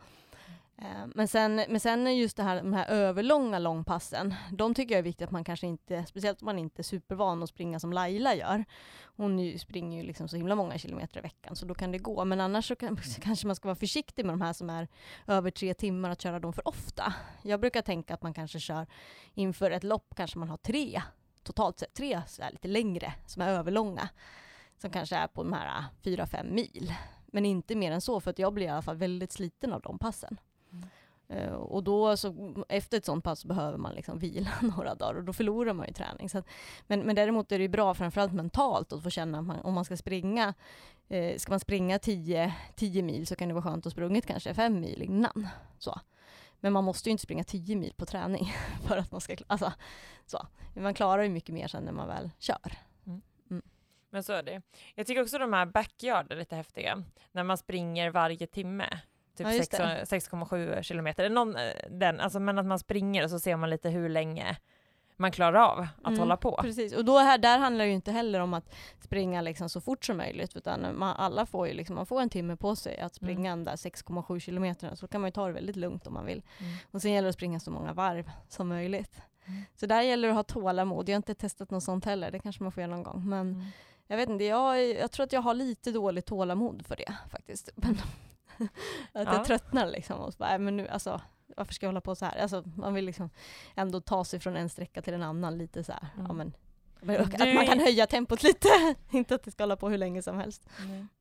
Eh, men sen, men sen just det här, de här överlånga långpassen, de tycker jag är viktigt att man kanske inte, speciellt om man inte är supervan att springa som Laila gör. Hon ju, springer ju liksom så himla många kilometer i veckan, så då kan det gå. Men annars så kan, kanske man ska vara försiktig med de här som är över tre timmar, att köra dem för ofta. Jag brukar tänka att man kanske kör inför ett lopp, kanske man har tre totalt sett, tre så här lite längre som är överlånga. Som kanske är på de här fyra, fem mil. Men inte mer än så, för att jag blir i alla fall väldigt sliten av de passen. Eh, och då så, efter ett sånt pass behöver man liksom vila några dagar och då förlorar man ju träning. Så att, men, men däremot är det ju bra framförallt mentalt att få känna att man, om man ska springa, eh, ska man springa 10, 10 mil så kan det vara skönt att sprungit kanske 5 mil innan. Så. Men man måste ju inte springa 10 mil på träning för att man ska, alltså, så. Man klarar ju mycket mer sen när man väl kör. Men så är det. Jag tycker också de här backyard är lite häftiga. När man springer varje timme. Typ Ja, just sex- det. 6,7 kilometer. Någon, eh, den, alltså, men att man springer och så ser man lite hur länge man klarar av att Mm, hålla på. Precis, och då här, där handlar det ju inte heller om att springa liksom så fort som möjligt, utan man, alla får ju liksom, man får en timme på sig att springa den där 6,7 kilometerna, så kan man ju ta det väldigt lugnt om man vill. Mm. Och sen gäller det att springa så många varv som möjligt. Mm. Så där gäller det att ha tålamod. Jag har inte testat något sånt heller, det kanske man får göra någon gång. Men Mm. jag vet inte, jag, jag tror att jag har lite dåligt tålamod för det faktiskt. Men att Ja. jag tröttnar liksom och så bara, "Nej, men nu, alltså, varför ska jag hålla på så här? Alltså, man vill liksom ändå ta sig från en sträcka till en annan lite så här. Ja, Mm. men, men Du att man är- kan höja tempot lite, inte att det ska hålla på hur länge som helst.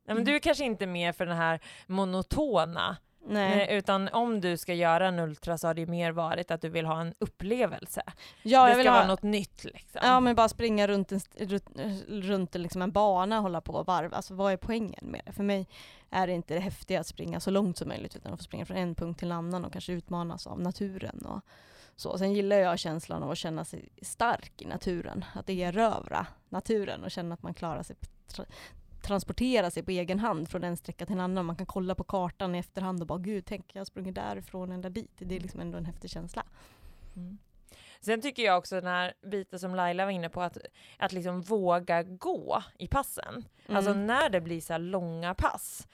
Ja, men du är kanske inte med för den här monotona, Nej. utan om du ska göra en ultra så har det mer varit att du vill ha en upplevelse. Ja, det jag ska vill vara ha, något nytt liksom. Ja men bara springa runt en, runt, liksom en bana och hålla på varv. Alltså vad är poängen med det? För mig är det inte det häftiga att springa så långt som möjligt utan att få springa från en punkt till en annan och kanske utmanas av naturen. Och så. Sen gillar jag känslan av att känna sig stark i naturen. Att erövra naturen och känna att man klarar sig transportera sig på egen hand från en sträcka till en annan. Man kan kolla på kartan i efterhand och bara gud, tänk jag har sprungit därifrån ända dit. Det är liksom ändå en häftig känsla. Mm. Sen tycker jag också den här biten som Laila var inne på, att, att liksom våga gå i passen. Alltså Mm. när det blir så långa pass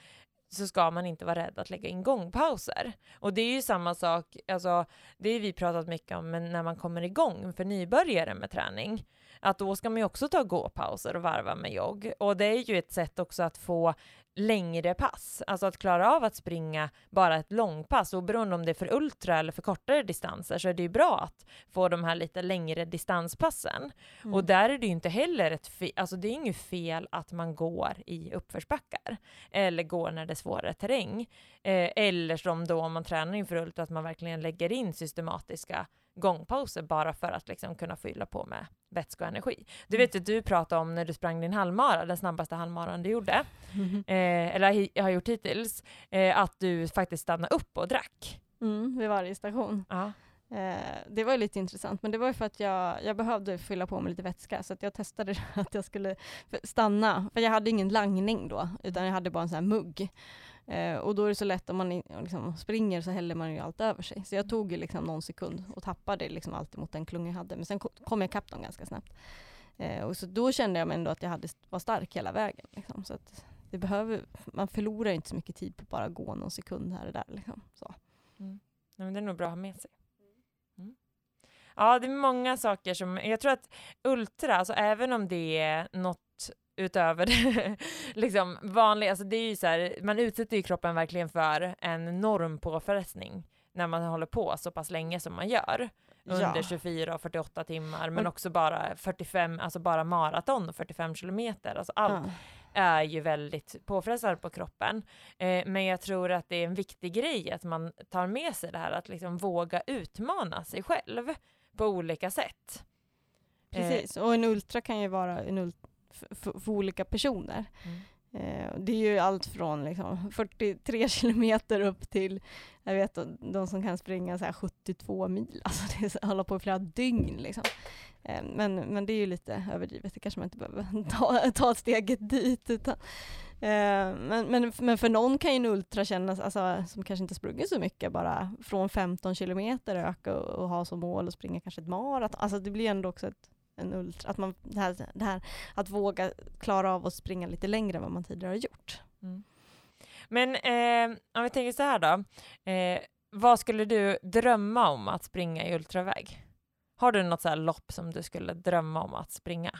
så ska man inte vara rädd att lägga in gångpauser. Och det är ju samma sak, alltså det har vi pratat mycket om, men när man kommer igång för nybörjare med träning, att då ska man ju också ta gåpauser och varva med jogg. Och det är ju ett sätt också att få längre pass, alltså att klara av att springa bara ett långpass, oberoende om det är för ultra eller för kortare distanser, så är det ju bra att få de här lite längre distanspassen. Mm. Och där är det ju inte heller ett fel, alltså det är inget fel att man går i uppförsbackar, eller går när det är svårare terräng, eh, eller som då om man tränar inför ultra, att man verkligen lägger in systematiska gångpauser bara för att liksom kunna fylla på med vätska och energi. Du vet att du pratade om när du sprang din halvmara, den snabbaste halvmaran du gjorde, eh, eller har gjort hittills, eh, att du faktiskt stannade upp och drack. Mm, vid varje station. Ja. Eh, det var ju lite intressant, men det var ju för att jag, jag behövde fylla på med lite vätska, så jag testade att jag skulle stanna, för jag hade ingen langning då, utan jag hade bara en sån här mugg. Eh, och då är det så lätt om man liksom springer så häller man ju allt över sig. Så jag tog ju liksom någon sekund och tappade liksom alltid mot den klunga jag hade, men sen ko- kom jag ikapp dem ganska snabbt. Eh, och så då kände jag mig ändå att jag hade, var stark hela vägen. Liksom. Så det behöver, man förlorar inte så mycket tid på att bara gå någon sekund här och där. Liksom. Så. Nej, men det är nog bra att ha med sig. Mm. Ja, det är många saker som, jag tror att ultra, alltså även om det är något utöver det liksom vanliga, alltså det är ju så här, man utsätter ju kroppen verkligen för en enorm påfrestning när man håller på så pass länge som man gör. Under 24 och 48 timmar, men också bara 45, alltså bara maraton och 45 kilometer. Alltså allt Ja. är ju väldigt påfrestande på kroppen. Eh, men jag tror att det är en viktig grej att man tar med sig det här att liksom våga utmana sig själv på olika sätt. Eh, Precis, och en ultra kan ju vara en för, för, olika personer. Mm. Eh, det är ju allt från liksom 43 kilometer upp till, jag vet de som kan springa så här 72 mil, alltså det hålla på i flera dygn liksom. Eh, men, men det är ju lite överdrivet, det kanske man inte behöver ta, ta steget dit. Utan, eh, men, men, men för någon kan ju en ultra kännas, alltså, som kanske inte sprungit så mycket, bara från 15 kilometer öka och, och ha som mål att springa kanske ett maraton. Alltså det blir ändå också ett en ultra, att man, det här, det här att våga klara av att springa lite längre än vad man tidigare har gjort. Men eh, om vi tänker så här då. Eh, vad skulle du drömma om att springa i ultraväg? Har du något så här lopp som du skulle drömma om att springa?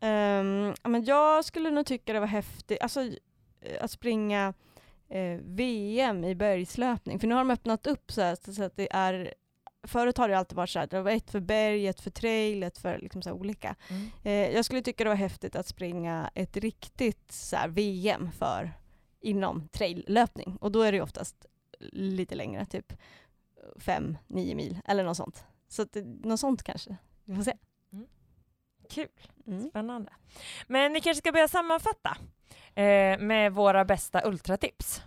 Um, men jag skulle nog tycka det var häftigt, alltså eh, att springa eh, VM i bergslöpning, för nu har de öppnat upp så, här, så att det är Förut har det alltid varit så här, det var ett för berg, ett för trail, ett för liksom så olika. Mm. Eh, jag skulle tycka det var häftigt att springa ett riktigt så VM för inom traillöpning. Och då är det ju oftast lite längre, typ 5-9 mil eller något sånt. Så att, något sånt kanske. Vi får se. Kul, Mm. spännande. Men vi kanske ska börja sammanfatta eh, med våra bästa ultratips.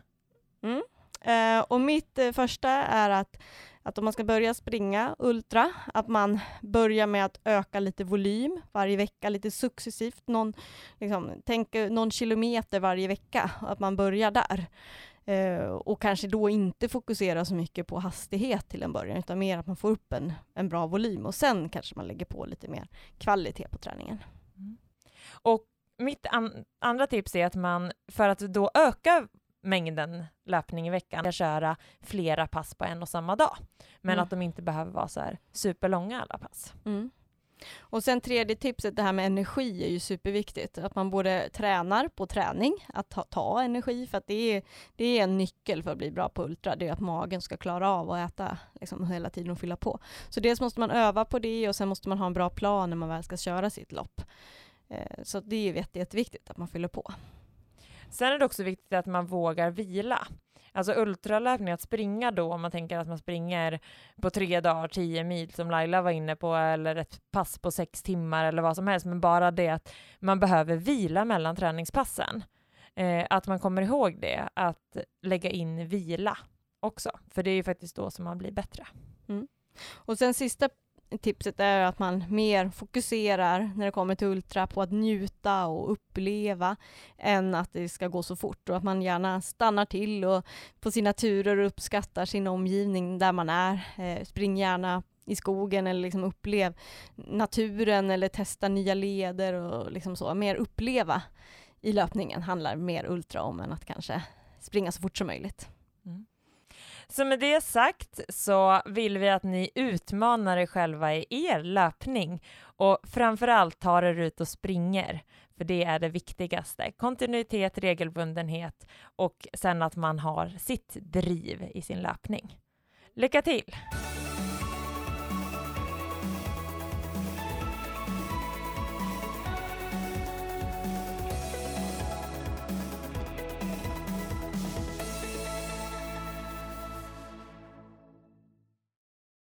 Eh, och mitt eh, första är att, att om man ska börja springa ultra, att man börjar med att öka lite volym varje vecka, lite successivt. Någon, liksom, tänk eh, någon kilometer varje vecka, att man börjar där. Eh, och kanske då inte fokusera så mycket på hastighet till en början, utan mer att man får upp en, en bra volym och sen kanske man lägger på lite mer kvalitet på träningen. Mm. Och mitt an- andra tips är att man, för att då öka mängden löpning i veckan, ska köra flera pass på en och samma dag. Men Mm. att de inte behöver vara så här superlånga alla pass. Mm. Och sen tredje tipset, det här med energi är ju superviktigt. Att man både tränar på träning, att ta, ta energi, för att det är, det är en nyckel för att bli bra på ultra. Det är att magen ska klara av att äta liksom, hela tiden och fylla på. Så dels måste man öva på det och sen måste man ha en bra plan när man väl ska köra sitt lopp. Eh, så det är jätte, jätteviktigt att man fyller på. Sen är det också viktigt att man vågar vila. Alltså ultralöpning, att springa då, om man tänker att man springer på tre dagar, tio mil som Laila var inne på, eller ett pass på sex timmar eller vad som helst, men bara det att man behöver vila mellan träningspassen. Eh, att man kommer ihåg det, att lägga in vila också, för det är ju faktiskt då som man blir bättre. Mm. Och sen sista tipset är att man mer fokuserar när det kommer till ultra på att njuta och uppleva än att det ska gå så fort och att man gärna stannar till och på sina turer och uppskattar sin omgivning där man är. Eh, spring gärna i skogen eller liksom upplev naturen eller testa nya leder och liksom så. Mer uppleva i löpningen handlar mer ultra om än att kanske springa så fort som möjligt. Mm. Så med det sagt så vill vi att ni utmanar er själva i er löpning och framförallt tar er ut och springer, för det är det viktigaste. Kontinuitet, regelbundenhet och sen att man har sitt driv i sin löpning. Lycka till!